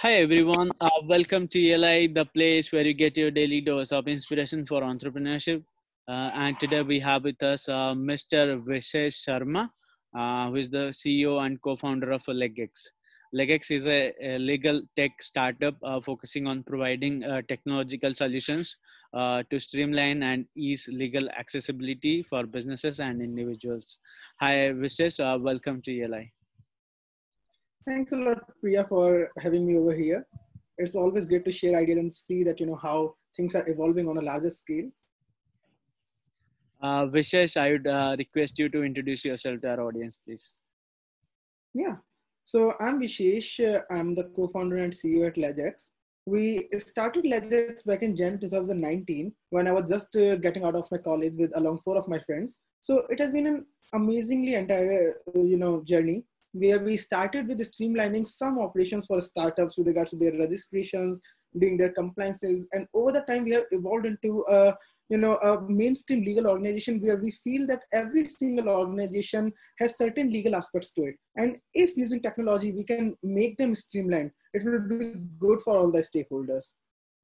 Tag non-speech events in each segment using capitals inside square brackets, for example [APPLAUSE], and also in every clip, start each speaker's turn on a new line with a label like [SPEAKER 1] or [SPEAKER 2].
[SPEAKER 1] Hi everyone, uh, welcome to ELI, the place where you get your daily dose of inspiration for entrepreneurship. Uh, and today we have with us uh, Mr. Vishesh Sharma, uh, who is the CEO and co-founder of LegX. LegX is a, a legal tech startup uh, focusing on providing uh, technological solutions to streamline and ease legal accessibility for businesses and individuals. Hi Vishesh, welcome to ELI.
[SPEAKER 2] Thanks a lot, Priya, for having me over here. It's always great to share ideas and see that you know how things are evolving on a larger scale.
[SPEAKER 1] Uh, Vishesh, I would uh, request you to introduce yourself to our audience, please.
[SPEAKER 2] Yeah. So I'm Vishesh. I'm the co-founder and CEO at LegX. We started LegX back in Jan 2019 when I was just uh, getting out of my college with along four of my friends. So it has been an amazingly entire you know journey where we started with streamlining some operations for startups with regards to their registrations, doing their compliances, and over the time we have evolved into a you know a mainstream legal organization where we feel that every single organization has certain legal aspects to it, and if using technology we can make them streamlined, it will be good for all the stakeholders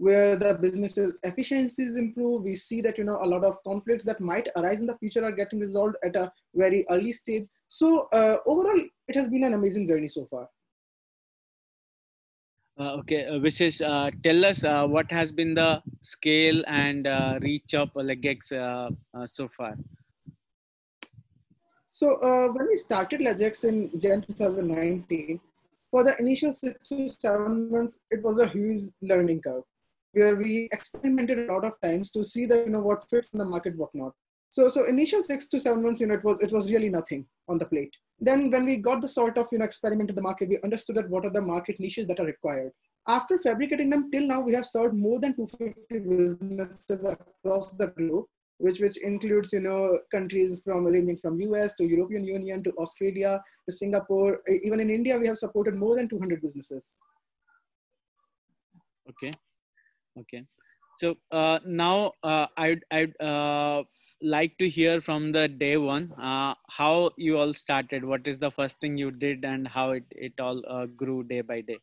[SPEAKER 2] where the business efficiencies improve we see that you know a lot of conflicts that might arise in the future are getting resolved at a very early stage. So uh, overall it has been an amazing journey so far.
[SPEAKER 1] Uh, okay uh, Vishesh, uh, tell us uh, what has been the scale and uh, reach of LegX uh, uh, so far?
[SPEAKER 2] So when we started LegX in Jan 2019 for the initial six to seven months it was a huge learning curve where we experimented a lot of times to see that you know what fits in the market, what not. So so initial six to seven months, you know, it was it was really nothing on the plate. Then when we got the sort of you know experiment in the market, we understood that what are the market niches that are required. After fabricating them till now, we have served more than 250 businesses across the globe, which which includes you know countries from ranging from US to European Union to Australia to Singapore. Even in India, we have supported more than 200 businesses.
[SPEAKER 1] Okay okay. So uh, now uh, i'd i'd uh, like to hear from the day one uh, how you all started. What is the first thing you did and how it, it all uh, grew day by day?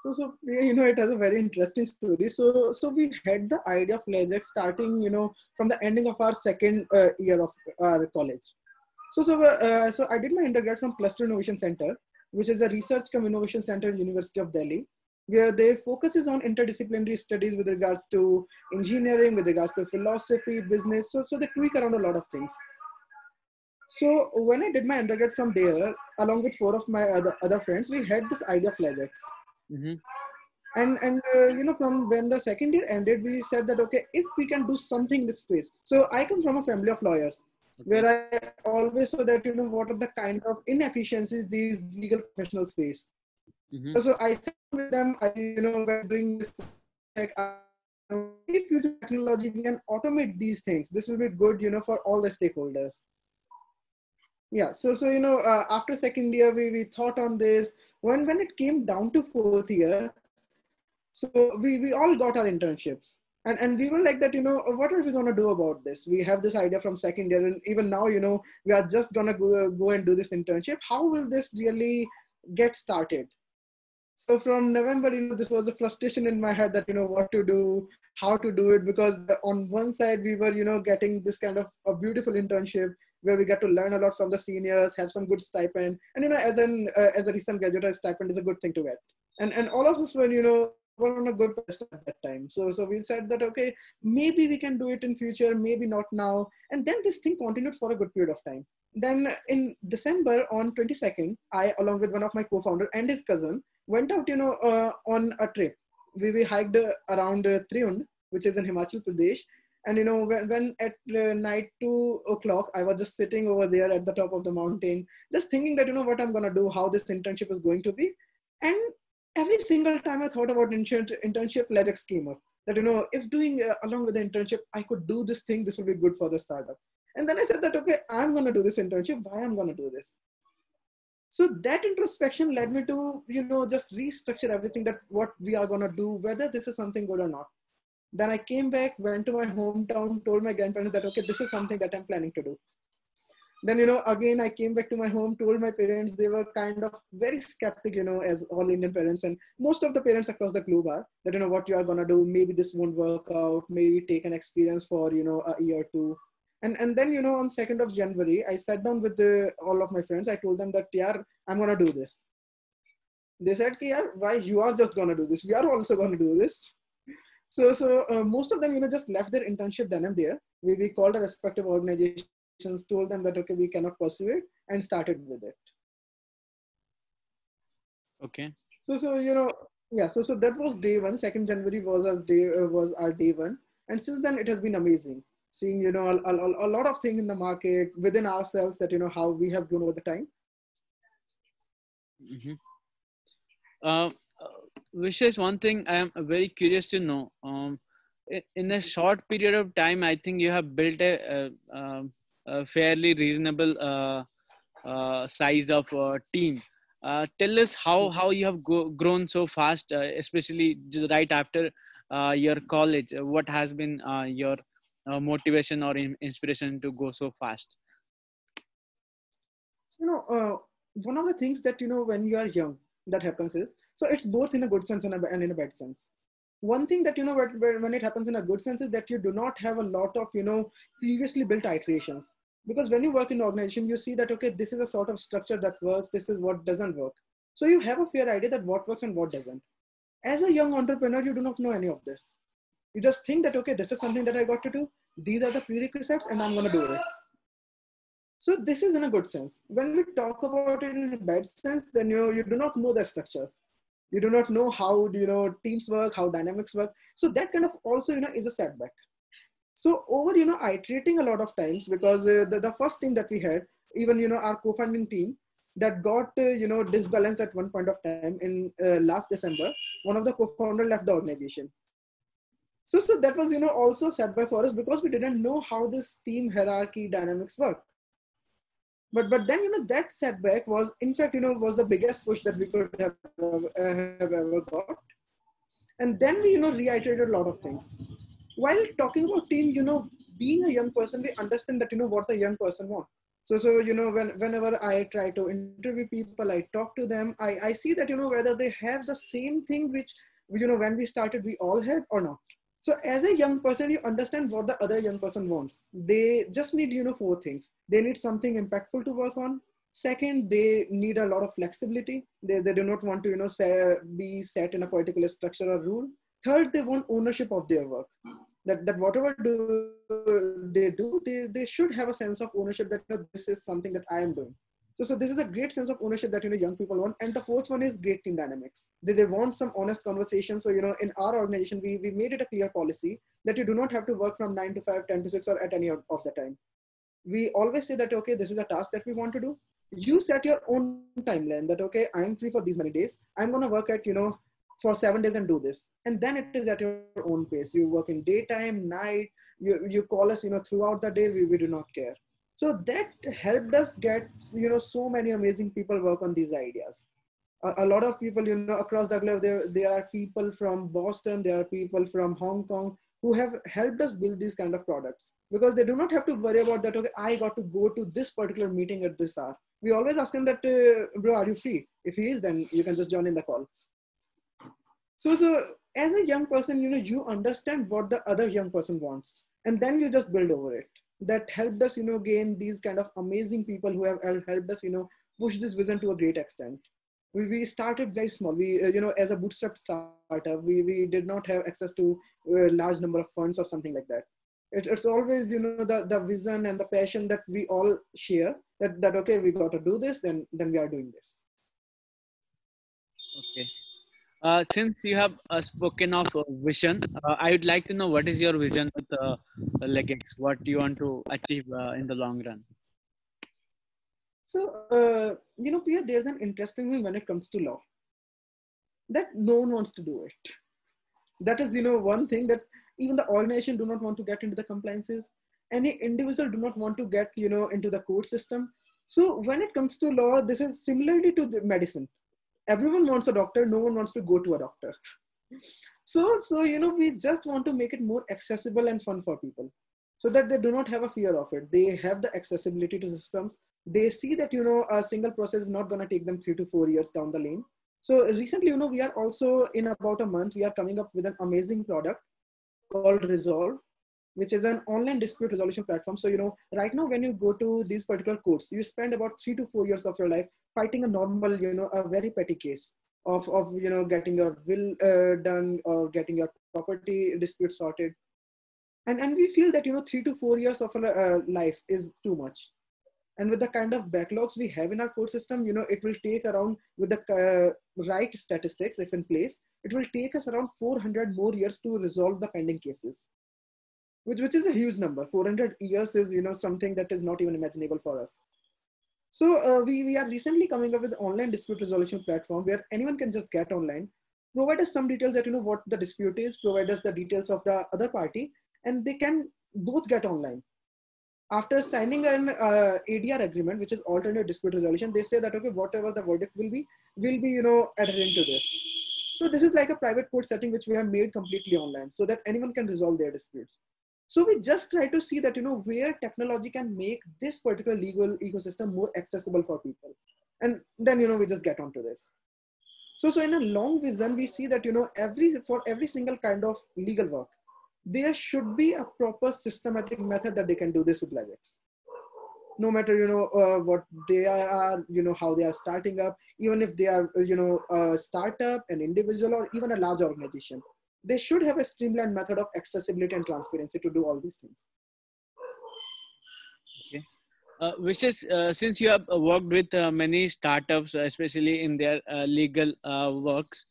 [SPEAKER 2] So so you know it has a very interesting story. So so we had the idea of LegX starting you know from the ending of our second uh, year of our college. So so so i did my undergrad from cluster innovation center which is a research cum innovation center university of delhi where they focuses on interdisciplinary studies with regards to engineering, with regards to philosophy, business. So, so they tweak around a lot of things. So when I did my undergrad from there, along with four of my other, other friends, we had this idea of LegX. Mm-hmm. And, and uh, you know, from when the second year ended, we said that, okay, if we can do something in this space. So I come from a family of lawyers. Okay. where I always saw that you know what are the kind of inefficiencies these legal professionals face. Mm-hmm. So, I sat with them, I, you know, we're doing this, like, uh, if using technology, we can automate these things. This will be good, you know, for all the stakeholders. Yeah, so, so you know, uh, after second year, we, we thought on this. When, when it came down to fourth year, so we, we all got our internships. And, and we were like that, you know, what are we going to do about this? We have this idea from second year, and even now, you know, we are just going to go, go and do this internship. How will this really get started? So from november you know this was a frustration in my head that you know what to do how to do it because on one side we were you know getting this kind of a beautiful internship where we get to learn a lot from the seniors have some good stipend. And you know as an uh, as a recent graduate a stipend is a good thing to get. And and all of us were you know were on a good path at that time. So so we said that okay maybe we can do it in future maybe not now. And then this thing continued for a good period of time. Then in december on 22nd i along with one of my co-founder and his cousin went out, you know, uh, on a trip. We, we hiked around uh, which is in Himachal Pradesh. And, you know, when, when at uh, night two o'clock, I was just sitting over there at the top of the mountain, just thinking that, you know, what I'm going to do, how this internship is going to be. And every single time I thought about internship, LegX came up. That, you know, if doing uh, along with the internship, I could do this thing, this will be good for the startup. And then I said that, okay, I'm going to do this internship. Why I'm going to do this? So that introspection led me to you know just restructure everything that what we are going to do whether this is something good or not. Then i came back went to my hometown told my grandparents that okay this is something that i'm planning to do. Then you know again i came back to my home told my parents. They were kind of very skeptic you know as all indian parents. And most of the parents across the globe are that you know what you are going to do maybe this won't work out. Maybe take an experience for you know a year or two and and then you know on 2nd of january i sat down with the, all of my friends. I told them that yeah i'm going to do this. They said yeah why? You are just going to do this. We are also going to do this. So so uh, most of them you know just left their internship then and there. We, we called a respective organizations told them that okay we cannot pursue it and started with it.
[SPEAKER 1] Okay.
[SPEAKER 2] So so you know yeah so so that was day one. Second january was as day uh, was our day one. And since then it has been amazing seeing you know a, a, a lot of things in the market within ourselves that you know how we have grown over the time
[SPEAKER 1] mm-hmm. uh, which is one thing i am very curious to know um, in a short period of time i think you have built a, a, um, a fairly reasonable uh, uh, size of uh, team. tell us how how you have go, grown so fast, especially right after your college. What has been your Uh, motivation or inspiration to go so fast?
[SPEAKER 2] You know, uh, one of the things that you know when you are young that happens is so it's both in a good sense and, a, and in a bad sense. One thing that you know when it happens in a good sense is that you do not have a lot of you know previously built iterations. Because when you work in an organization you see that okay this is a sort of structure that works this is what doesn't work. So you have a fair idea that what works and what doesn't. As a young entrepreneur you do not know any of this you just think that okay this is something that i got to do. These are the prerequisites and i'm going to do it. So this is in a good sense. When we talk about it in a bad sense then you know you do not know the structures. You do not know how you know teams work how dynamics work. So that kind of also you know is a setback. So over you know iterating a lot of times because uh, the, the first team that we had even you know our co-funding team that got uh, you know disbalanced at one point of time in uh, last december one of the co-founder left the organization so so that was you know also setback for us because we didn't know how this team hierarchy dynamics work. But but then you know that setback was in fact you know was the biggest push that we could have, uh, have ever got. And then we you know reiterated a lot of things. While talking about team you know being a young person we understand that you know what the young person wants so so you know when whenever i try to interview people i talk to them i i see that you know whether they have the same thing which you know when we started we all had or not so as a young person, you understand what the other young person wants. They just need, you know, four things. They need something impactful to work on. Second, they need a lot of flexibility. They, they do not want to, you know, say, be set in a particular structure or rule. Third, they want ownership of their work. That, that whatever do they do, they, they should have a sense of ownership that this is something that I am doing. So, so this is a great sense of ownership that you know young people want. And the fourth one is great team dynamics. They, they want some honest conversation. So you know, in our organization, we, we made it a clear policy that you do not have to work from nine to five, 10 to six, or at any of the time. We always say that okay, this is a task that we want to do. You set your own timeline that okay, I'm free for these many days. I'm gonna work at you know for seven days and do this, and then it is at your own pace. You work in daytime, night. You you call us you know throughout the day. We, we do not care so that helped us get you know so many amazing people work on these ideas. A, a lot of people you know across the globe there, there are people from boston there are people from hong kong who have helped us build these kind of products because they do not have to worry about that okay i got to go to this particular meeting at this hour. We always ask them that uh, bro are you free? If he is then you can just join in the call. So so as a young person you know you understand what the other young person wants and then you just build over it that helped us, you know, gain these kind of amazing people who have helped us, you know, push this vision to a great extent. We, we started very small. We, uh, you know, as a bootstrap startup, we, we did not have access to a large number of funds or something like that. It, it's always, you know, the, the vision and the passion that we all share that, that, okay, we got to do this, then, then we are doing this.
[SPEAKER 1] Okay. Uh, since you have uh, spoken of uh, vision, uh, I would like to know what is your vision with uh, LegX? What do you want to achieve uh, in the long run?
[SPEAKER 2] So, you know, Priya, there's an interesting thing when it comes to law that no one wants to do it. That is, you know, one thing that even the organization do not want to get into the compliances. Any individual do not want to get, you know, into the court system. So when it comes to law, this is similarly to the medicine everyone wants a doctor no one wants to go to a doctor so so you know we just want to make it more accessible and fun for people so that they do not have a fear of it. They have the accessibility to systems. They see that, you know, a single process is not going to take them three to four years down the lane. So recently, you know, we are also in about a month, we are coming up with an amazing product called Resolve, which is an online dispute resolution platform. So, you know, right now when you go to these particular courts, you spend about three to four years of your life fighting a normal, you know, a very petty case of, of you know, getting your will uh, done or getting your property dispute sorted. And and we feel that you know three to four years of a uh, life is too much. And with the kind of backlogs we have in our court system you know it will take around with the uh, right statistics if in place it will take us around 400 more years to resolve the pending cases. Which which is a huge number. 400 years is you know something that is not even imaginable for us so uh, we, we are recently coming up with an online dispute resolution platform where anyone can just get online provide us some details that you know what the dispute is provide us the details of the other party and they can both get online. After signing an uh, ADR agreement, which is alternate dispute resolution, they say that okay, whatever the verdict will be, will be you know adhering to this. So this is like a private court setting which we have made completely online, so that anyone can resolve their disputes. So we just try to see that you know where technology can make this particular legal ecosystem more accessible for people, and then you know we just get onto this. So so in a long vision, we see that you know every for every single kind of legal work, there should be a proper systematic method that they can do this with LegX. No matter you know uh, what they are, you know how they are starting up, even if they are you know a startup, an individual, or even a large organization, they should have a streamlined method of accessibility and transparency to do all these things.
[SPEAKER 1] Okay. Uh, which is uh, since you have worked with uh, many startups, especially in their uh, legal uh, works,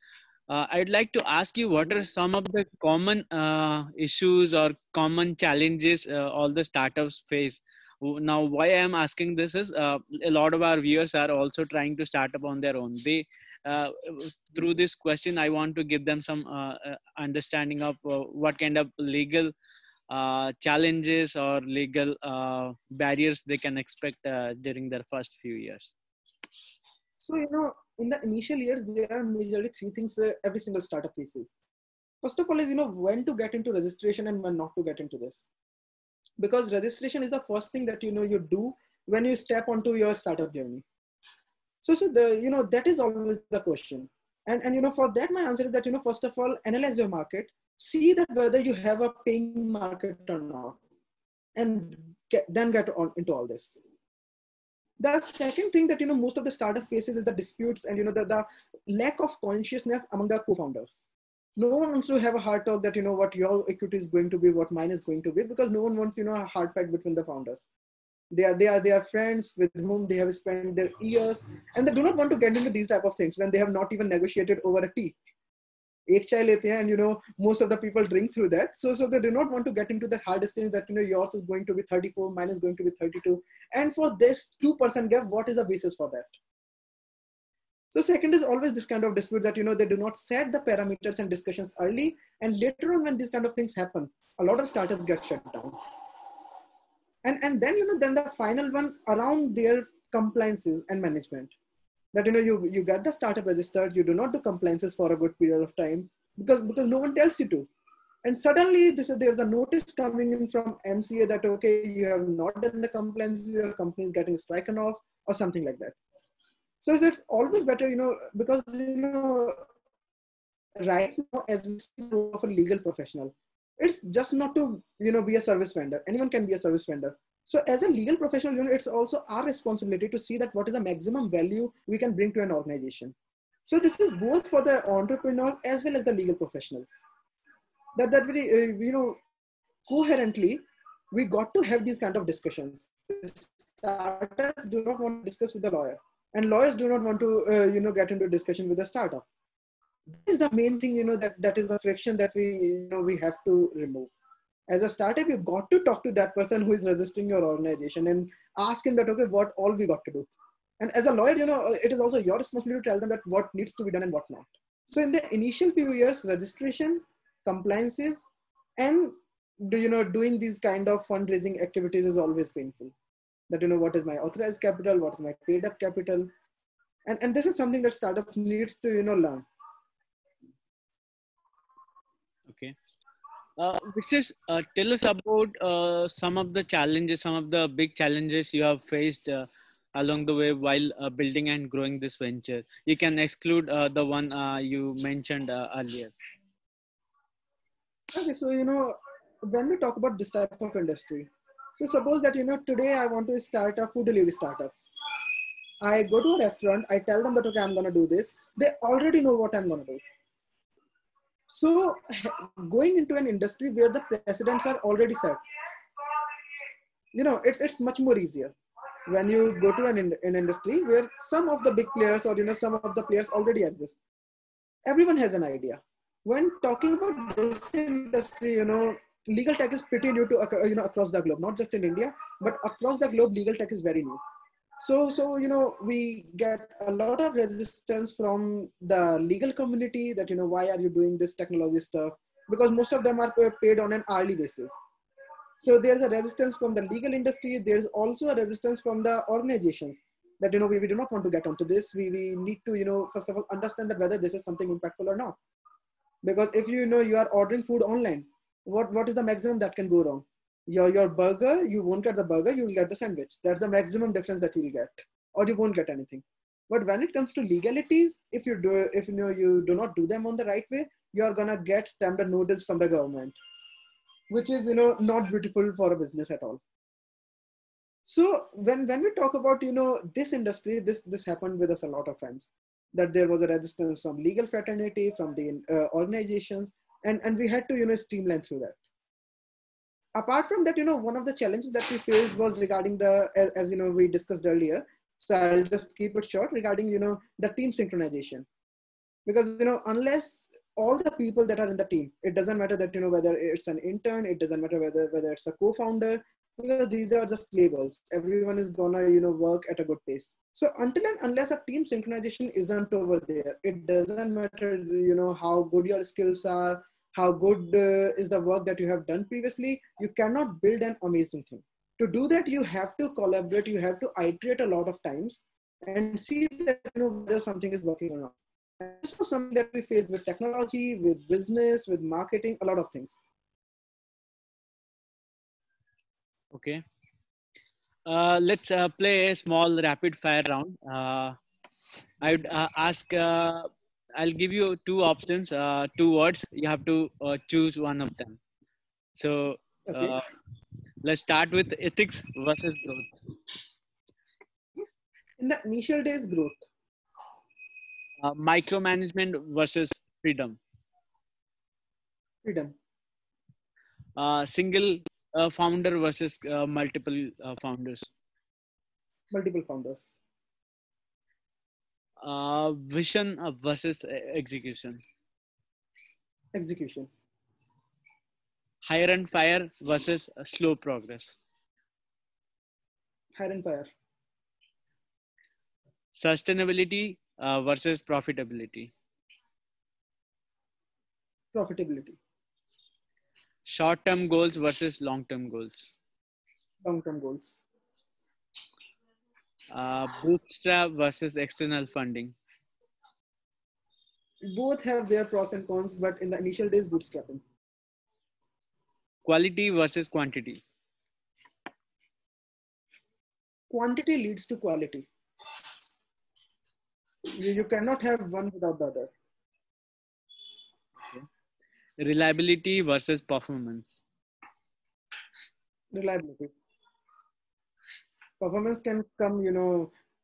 [SPEAKER 1] uh, I'd like to ask you what are some of the common uh, issues or common challenges uh, all the startups face. Now, why I'm asking this is uh, a lot of our viewers are also trying to start up on their own. They uh, through this question, I want to give them some uh, understanding of what kind of legal challenges or legal barriers they can expect during their first few years.
[SPEAKER 2] So you know, in the initial years, there are majorly three things uh, every single startup faces. First of all is, you know, when to get into registration and when not to get into this. Because registration is the first thing that, you know, you do when you step onto your startup journey. So, so the, you know, that is always the question. And, and, you know, for that, my answer is that, you know, first of all, analyze your market, see that whether you have a paying market or not, and get, then get on into all this. The second thing that you know most of the startup faces is the disputes and you know the, the lack of consciousness among the co-founders. No one wants to have a hard talk that you know what your equity is going to be what mine is going to be because no one wants you know a hard fight between the founders they are they are they are friends with whom they have spent their years and they do not want to get into these type of things when they have not even negotiated over a tea एक चाय लेते हैं and you know most of the people drink through that so so they do not want to get into that hard distance that you know yours is going to be 34 mine is going to be 32 and for this 2% gap what is the basis for that so second is always this kind of dispute that you know they do not set the parameters and discussions early and later on when these kind of things happen a lot of startups get shut down and and then you know then the final one around their compliances and management. That you know you you get the startup registered you do not do compliances for a good period of time because because no one tells you to. And suddenly this is, there's a notice coming in from mca that okay you have not done the compliance your company is getting stricken off or something like that. So it's always better you know because you know right now as we see of a legal professional it's just not to you know be a service vendor anyone can be a service vendor so as a legal professional, you know, it's also our responsibility to see that what is the maximum value we can bring to an organization. So this is both for the entrepreneurs as well as the legal professionals. That that very uh, you know coherently, we got to have these kind of discussions. Startups do not want to discuss with the lawyer, and lawyers do not want to uh, you know get into a discussion with the startup. This is the main thing you know that that is the friction that we you know we have to remove as a startup, you've got to talk to that person who is registering your organization and ask him that, okay, what all we got to do. And as a lawyer, you know, it is also your responsibility to tell them that what needs to be done and what not. So in the initial few years, registration, compliances, and do you know doing these kind of fundraising activities is always painful. That you know what is my authorized capital, what is my paid up capital, and and this is something that startup needs to you know learn.
[SPEAKER 1] Okay. Uh, Vishesh, uh, tell us about uh, some of the challenges, some of the big challenges you have faced uh, along the way while uh, building and growing this venture. You can exclude uh, the one uh, you mentioned earlier.
[SPEAKER 2] Okay, so you know, when we talk about this type of industry, so suppose that you know today I want to start a food delivery startup. I go to a restaurant, I tell them that okay, I'm gonna do this. They already know what I'm gonna do. So [LAUGHS] going into an industry where the precedents are already set, you know, it's it's much more easier when you go to an, in, an industry where some of the big players or you know some of the players already exist. Everyone has an idea when talking about this industry, you know, legal tech is pretty new to you know across the globe, not just in India, but across the globe, legal tech is very new. So, so you know, we get a lot of resistance from the legal community that you know why are you doing this technology stuff? Because most of them are paid on an hourly basis. So there's a resistance from the legal industry. There's also a resistance from the organizations that you know we, we do not want to get onto this. We we need to you know first of all understand that whether this is something impactful or not because if you know you are ordering food online what what is the maximum that can go wrong your your burger you won't get the burger you will get the sandwich. That's the maximum difference that you'll get. Or you won't get anything. But when it comes to legalities if you do if you know you do not do them on the right way you are gonna get standard notice from the government. Which is you know not beautiful for a business at all. So when when we talk about you know this industry this this happened with us a lot of times. That there was a resistance from legal fraternity, from the uh, organizations, and, and we had to, you know, streamline through that. Apart from that, you know, one of the challenges that we faced was regarding the, as, as you know, we discussed earlier. So I'll just keep it short regarding, you know, the team synchronization. Because, you know, unless all the people that are in the team, it doesn't matter that, you know, whether it's an intern, it doesn't matter whether, whether it's a co-founder, because these are just labels. Everyone is gonna, you know, work at a good pace. So until and unless a team synchronization isn't over there, it doesn't matter, you know, how good your skills are, how good uh, is the work that you have done previously. You cannot build an amazing thing. To do that, you have to collaborate. You have to iterate a lot of times and see that you know whether something is working or not. This was something that we faced with technology, with business, with marketing, a lot of things.
[SPEAKER 1] Okay. Uh, let's uh, play a small rapid fire round. Uh, I would uh, ask, uh, I'll give you two options, uh, two words. You have to choose one of them. So okay. let's start with ethics versus growth.
[SPEAKER 2] In the initial days, growth.
[SPEAKER 1] micromanagement versus freedom.
[SPEAKER 2] Freedom.
[SPEAKER 1] single uh, founder versus uh, multiple uh, founders?
[SPEAKER 2] Multiple founders.
[SPEAKER 1] Uh, vision versus execution.
[SPEAKER 2] Execution.
[SPEAKER 1] Hire and fire versus slow progress.
[SPEAKER 2] Hire and fire.
[SPEAKER 1] Sustainability uh, versus profitability.
[SPEAKER 2] Profitability
[SPEAKER 1] short term goals versus long term goals
[SPEAKER 2] long term goals
[SPEAKER 1] uh, bootstrap versus external funding.
[SPEAKER 2] Both have their pros and cons but in the initial days bootstrapping.
[SPEAKER 1] Quality versus quantity.
[SPEAKER 2] Quantity leads to quality. You, you cannot have one without the other.
[SPEAKER 1] Reliability versus performance.
[SPEAKER 2] Reliability performance can come you know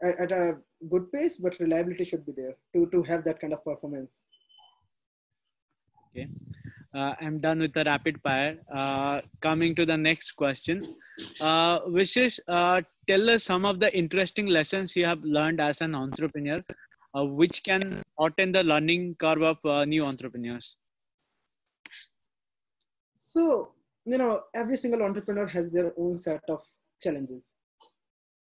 [SPEAKER 2] at, at, a good pace but reliability should be there to to have that kind of performance.
[SPEAKER 1] Okay. Uh, i'm done with the rapid fire. Uh, coming to the next question. Uh, Vishesh, uh, tell us some of the interesting lessons you have learned as an entrepreneur. Uh, which can shorten the learning curve of uh, new entrepreneurs?
[SPEAKER 2] So, you know, every single entrepreneur has their own set of challenges.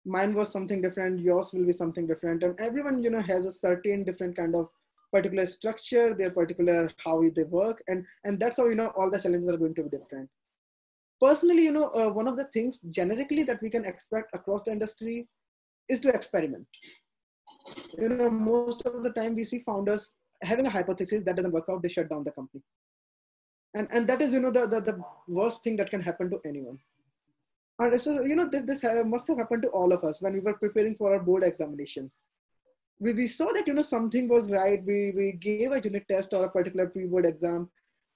[SPEAKER 2] Mine was something different, yours will be something different. And everyone, you know, has a certain different kind of particular structure, their particular how they work. And, and that's how, you know, all the challenges are going to be different. Personally, you know, uh, one of the things generically that we can expect across the industry is to experiment. You know, most of the time we see founders having a hypothesis that doesn't work out, they shut down the company and and that is you know the, the the worst thing that can happen to anyone and so you know this this uh, must have happened to all of us when we were preparing for our board examinations. We, we saw that you know something was right. We we gave a unit test or a particular pre-board exam.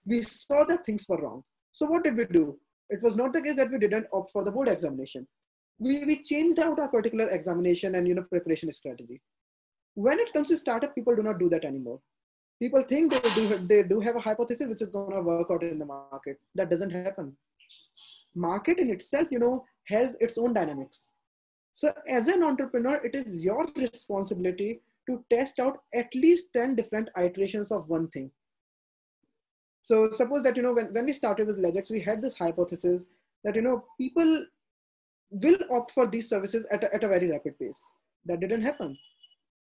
[SPEAKER 2] We saw that things were wrong. So what did we do? It was not the case that we didn't opt for the board examination. We, we changed out our particular examination and you know preparation strategy. When it comes to startup people do not do that anymore. People think they do they do have a hypothesis which is going to work out in the market. That doesn't happen market in itself you know has its own dynamics. So as an entrepreneur it is your responsibility to test out at least 10 different iterations of one thing. So suppose that you know when, when we started with LegX we had this hypothesis that you know people will opt for these services at a, at a very rapid pace. That didn't happen.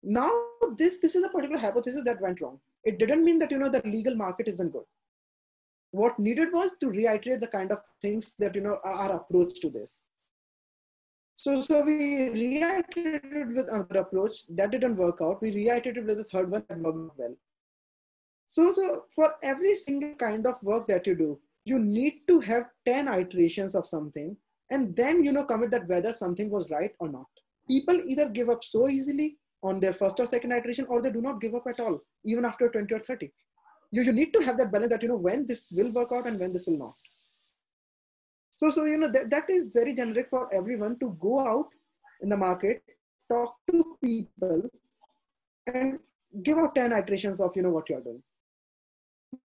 [SPEAKER 2] Now this this is a particular hypothesis that went wrong. It didn't mean that you know the legal market isn't good what needed was to reiterate the kind of things that you know our approach to this. So so we reiterated with another approach that didn't work out. We reiterated with the third one that worked well. So so for every single kind of work that you do you need to have 10 iterations of something and then you know commit that whether something was right or not. People either give up so easily on their first or second iteration or they do not give up at all even after 20 or 30 you, you need to have that balance that you know when this will work out and when this will not. So so you know that, that is very generic for everyone to go out in the market talk to people and give out 10 iterations of you know what you're doing.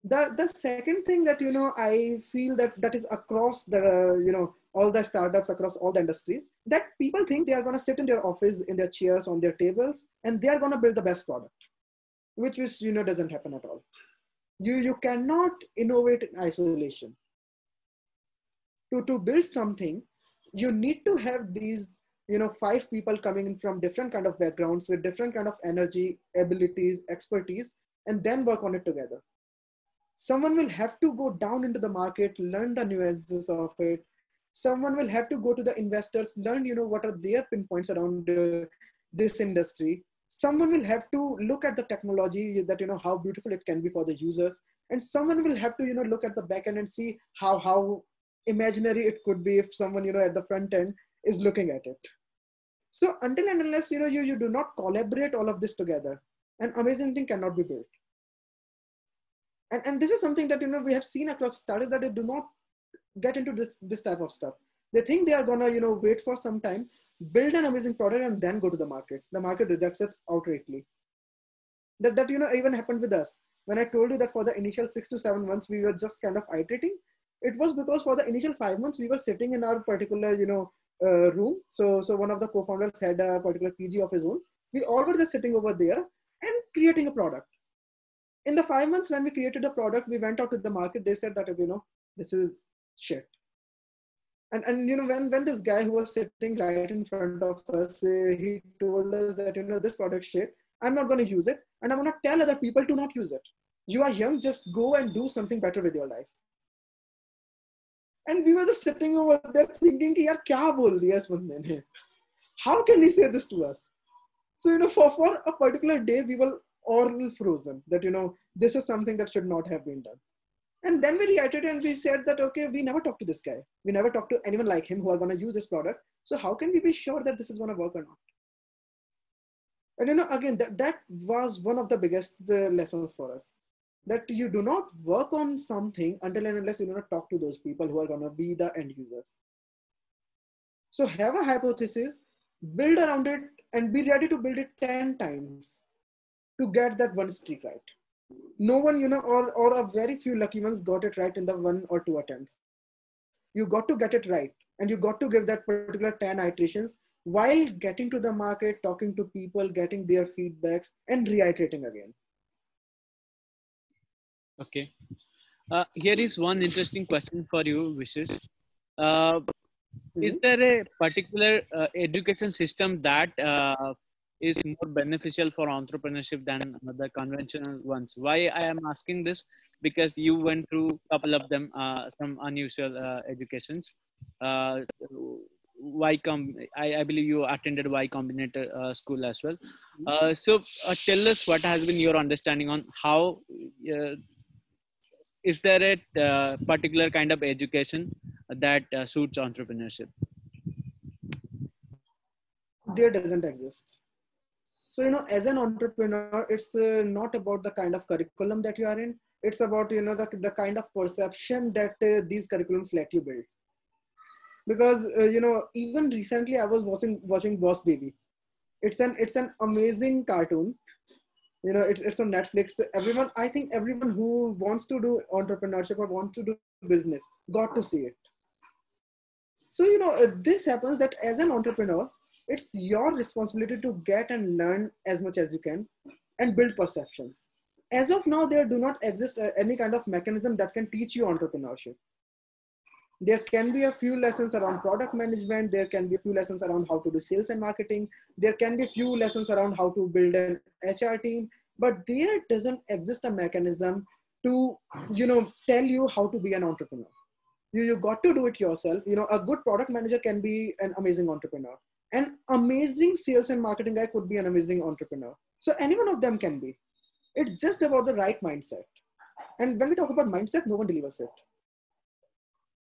[SPEAKER 2] The the second thing that you know i feel that that is across the you know all the startups across all the industries that people think they are going to sit in their office in their chairs on their tables and they are going to build the best product which which you know doesn't happen at all you you cannot innovate in isolation. To to build something you need to have these you know five people coming in from different kind of backgrounds with different kind of energy abilities expertise and then work on it together. Someone will have to go down into the market learn the nuances of it. Someone will have to go to the investors learn you know what are their pinpoints around uh, this industry someone will have to look at the technology that you know how beautiful it can be for the users and someone will have to you know look at the back end and see how how imaginary it could be if someone you know at the front end is looking at it. So until and unless you know you, you do not collaborate all of this together an amazing thing cannot be built. And, and this is something that you know we have seen across startups that they do not get into this this type of stuff they think they are gonna you know wait for some time build an amazing product and then go to the market. The market rejects it outrightly. That that you know even happened with us. When i told you that for the initial six to seven months we were just kind of iterating it was because for the initial five months we were sitting in our particular you know uh, room. So so one of the co-founders had a particular pg of his own. We all were just sitting over there and creating a product. In the five months when we created the product we went out to the market. They said that you know this is shit and and you know when when this guy who was sitting right in front of us uh, he told us that you know this product shit i'm not going to use it and i'm going to tell other people to not use it. You are young just go and do something better with your life. And we were just sitting over there thinking yaar kya bol diya is bande ne how can he say this to us? So you know for for a particular day we were all frozen that you know this is something that should not have been done and then we reiterated and we said that, okay, we never talked to this guy. We never talked to anyone like him who are going to use this product. So how can we be sure that this is going to work or not? And you know, again, that, that was one of the biggest lessons for us. That you do not work on something until and unless you do not talk to those people who are going to be the end users. So have a hypothesis, build around it, and be ready to build it 10 times to get that one streak right no one, you know, or, or a very few lucky ones got it right in the one or two attempts. You got to get it right. And you got to give that particular 10 iterations while getting to the market, talking to people, getting their feedbacks, and reiterating again.
[SPEAKER 1] Okay. Uh, here is one interesting question for you, Vishesh. Uh, mm-hmm. Is there a particular uh, education system that uh, is more beneficial for entrepreneurship than the conventional ones. Why I am asking this? Because you went through a couple of them, uh, some unusual uh, educations. Uh, y com I, I believe you attended Y Combinator uh, school as well. Uh, so uh, tell us what has been your understanding on how uh, is there a uh, particular kind of education that uh, suits entrepreneurship?
[SPEAKER 2] There doesn't exist. So, you know, as an entrepreneur, it's uh, not about the kind of curriculum that you are in. It's about, you know, the, the kind of perception that uh, these curriculums let you build. Because, uh, you know, even recently I was watching, watching Boss Baby. It's an, it's an amazing cartoon you know it's, it's on netflix everyone i think everyone who wants to do entrepreneurship or wants to do business got to see it so you know uh, this happens that as an entrepreneur it's your responsibility to get and learn as much as you can and build perceptions. As of now there do not exist uh, any kind of mechanism that can teach you entrepreneurship. There can be a few lessons around product management there can be a few lessons around how to do sales and marketing there can be a few lessons around how to build an hr team but there doesn't exist a mechanism to you know tell you how to be an entrepreneur. You, you got to do it yourself. You know a good product manager can be an amazing entrepreneur an amazing sales and marketing guy could be an amazing entrepreneur. So any one of them can be. It's just about the right mindset. And when we talk about mindset no one delivers it.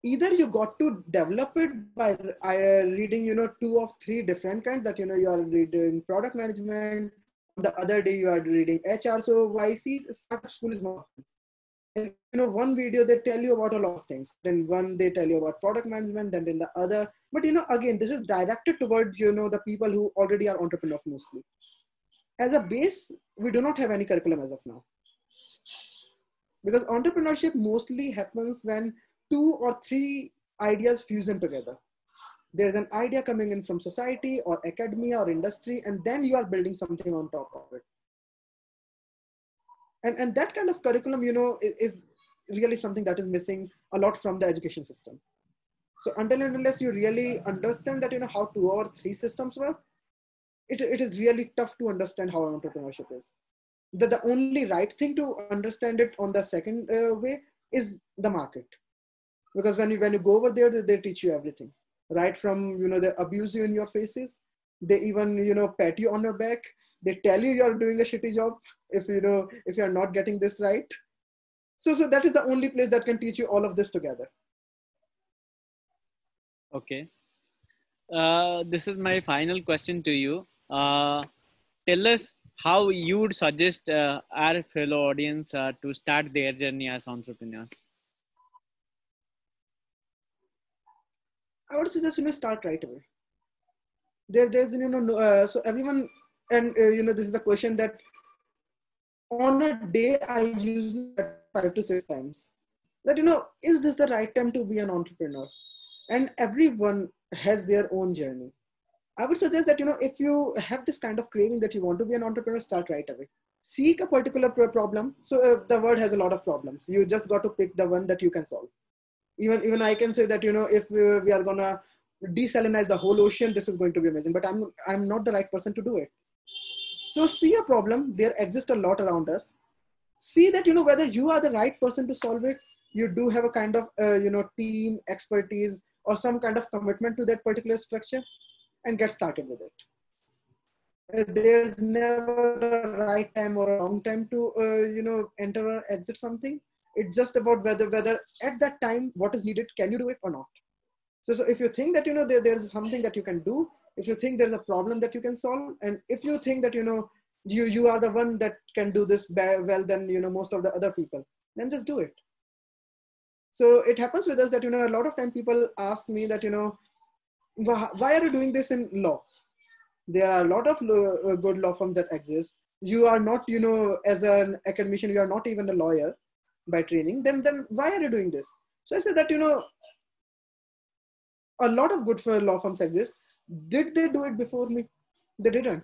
[SPEAKER 2] Either you got to develop it by uh, reading you know two of three different kinds that you know you are reading product management the other day you are reading hr so yc startup school is more and you know one video they tell you about a lot of things then one they tell you about product management then in the other but you know again this is directed towards you know the people who already are entrepreneurs mostly as a base we do not have any curriculum as of now because entrepreneurship mostly happens when two or three ideas fusion together. There's an idea coming in from society or academia or industry, and then you are building something on top of it. And, and that kind of curriculum, you know, is, is really something that is missing a lot from the education system. So until and unless you really understand that, you know, how two or three systems work, it, it is really tough to understand how entrepreneurship is. The, the only right thing to understand it on the second uh, way is the market because when you when you go over there they, they teach you everything right from you know they abuse you in your faces they even you know pat you on your back. They tell you you're doing a shitty job if you know if you're not getting this right. So so that is the only place that can teach you all of this together.
[SPEAKER 1] Okay. Uh, this is my final question to you. Uh, tell us how you would suggest uh, our fellow audience uh, to start their journey as entrepreneurs.
[SPEAKER 2] I would suggest you know start right away. There, there's you know uh, so everyone and uh, you know this is the question that on a day I use it five to six times. That you know is this the right time to be an entrepreneur? And everyone has their own journey. I would suggest that you know if you have this kind of craving that you want to be an entrepreneur, start right away. Seek a particular problem. So uh, the world has a lot of problems. You just got to pick the one that you can solve even even i can say that you know if we, we are gonna desalinize the whole ocean this is going to be amazing. But i'm i'm not the right person to do it. So see a problem there exists a lot around us. See that you know whether you are the right person to solve it you do have a kind of uh, you know team expertise or some kind of commitment to that particular structure and get started with it. Uh, there's never a right time or a wrong time to uh, you know enter or exit something. It's just about whether whether at that time what is needed can you do it or not so, so if you think that you know there, there's something that you can do if you think there's a problem that you can solve and if you think that you know you you are the one that can do this well than you know most of the other people then just do it. So it happens with us that you know a lot of time people ask me that you know why are you doing this in law? There are a lot of uh, good law firms that exist. You are not you know as an academician you are not even a lawyer by training, then then why are you doing this? So I said that you know a lot of good law firms exist. Did they do it before me? They didn't.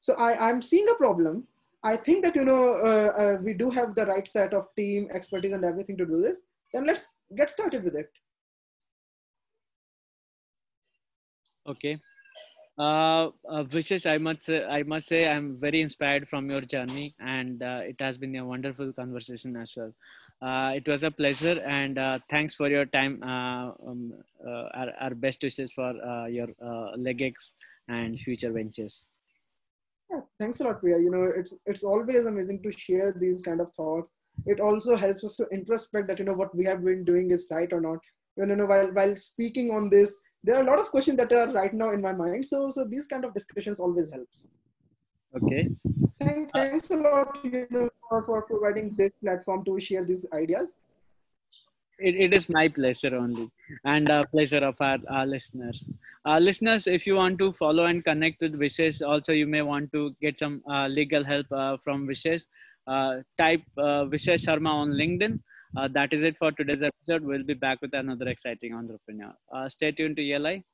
[SPEAKER 2] So I, I'm seeing a problem. I think that you know uh, uh, we do have the right set of team expertise and everything to do this. Then let's get started with it.
[SPEAKER 1] Okay. Uh, uh, I must say, I must say I'm very inspired from your journey, and uh, it has been a wonderful conversation as well. Uh, it was a pleasure, and uh, thanks for your time. Uh, um, uh, our, our best wishes for your uh, LegX and future ventures.
[SPEAKER 2] Yeah, thanks a lot, Priya. You know, it's it's always amazing to share these kind of thoughts. It also helps us to introspect that you know what we have been doing is right or not. You know, while while speaking on this, there are a lot of questions that are right now in my mind. So so these kind of discussions always helps.
[SPEAKER 1] Okay.
[SPEAKER 2] Thank, thanks a lot you know, for, for providing this platform to share these ideas.
[SPEAKER 1] It, it is my pleasure only and a pleasure of our, our listeners. Uh, listeners, if you want to follow and connect with Vishesh, also you may want to get some uh, legal help uh, from Vishesh. Uh, type uh, Vishesh Sharma on LinkedIn. Uh, that is it for today's episode. We'll be back with another exciting entrepreneur. Uh, stay tuned to ELI.